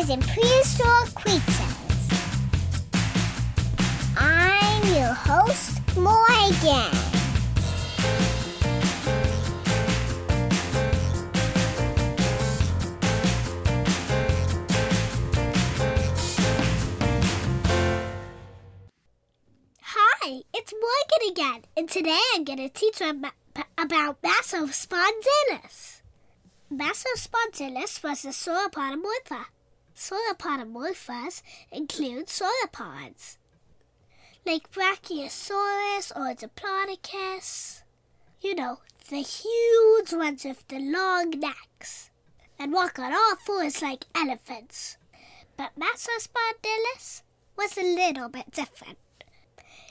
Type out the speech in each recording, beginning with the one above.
dinosaurs in prehistoric creatures. I'm your host, Morgan. Hi, it's Morgan again, and today I'm going to teach you about Massospondylus. Massospondylus was a sauropodomorpha. Sauropodomorphas include sauropods, like Brachiosaurus or Diplodocus. You know, the huge ones with the long necks, and walk on all fours like elephants. But Massospondylus was a little bit different.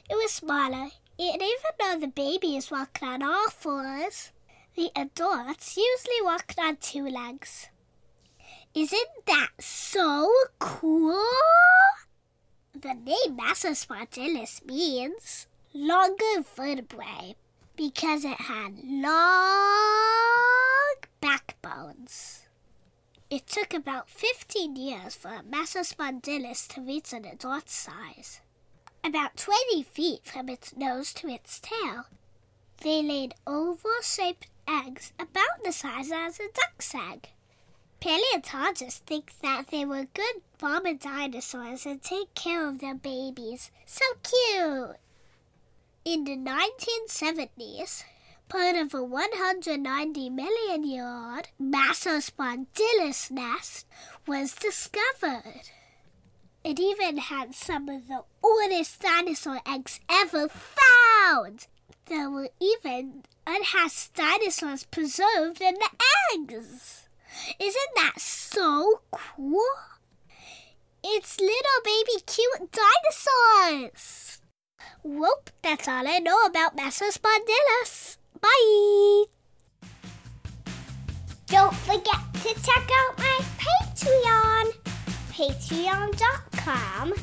It was smaller, and even though the babies walked on all fours, the adults usually walked on two legs. Isn't that so cool? The name Massospondylus means longer vertebrae because it had long backbones. It took about 15 years for a Massospondylus to reach an adult size about 20 feet from its nose to its tail. They laid oval shaped eggs about the size as a duck's egg. Paleontologists think that they were good mama dinosaurs and take care of their babies. So cute! In the 1970s, part of a 190 million year old Massospondylus nest was discovered. It even had some of the oldest dinosaur eggs ever found. There were even unhatched dinosaurs preserved in the eggs. Isn't that so cool? It's little baby cute dinosaurs. Whoop, that's all I know about Massospondylus. Bye. Don't forget to check out my Patreon patreon.com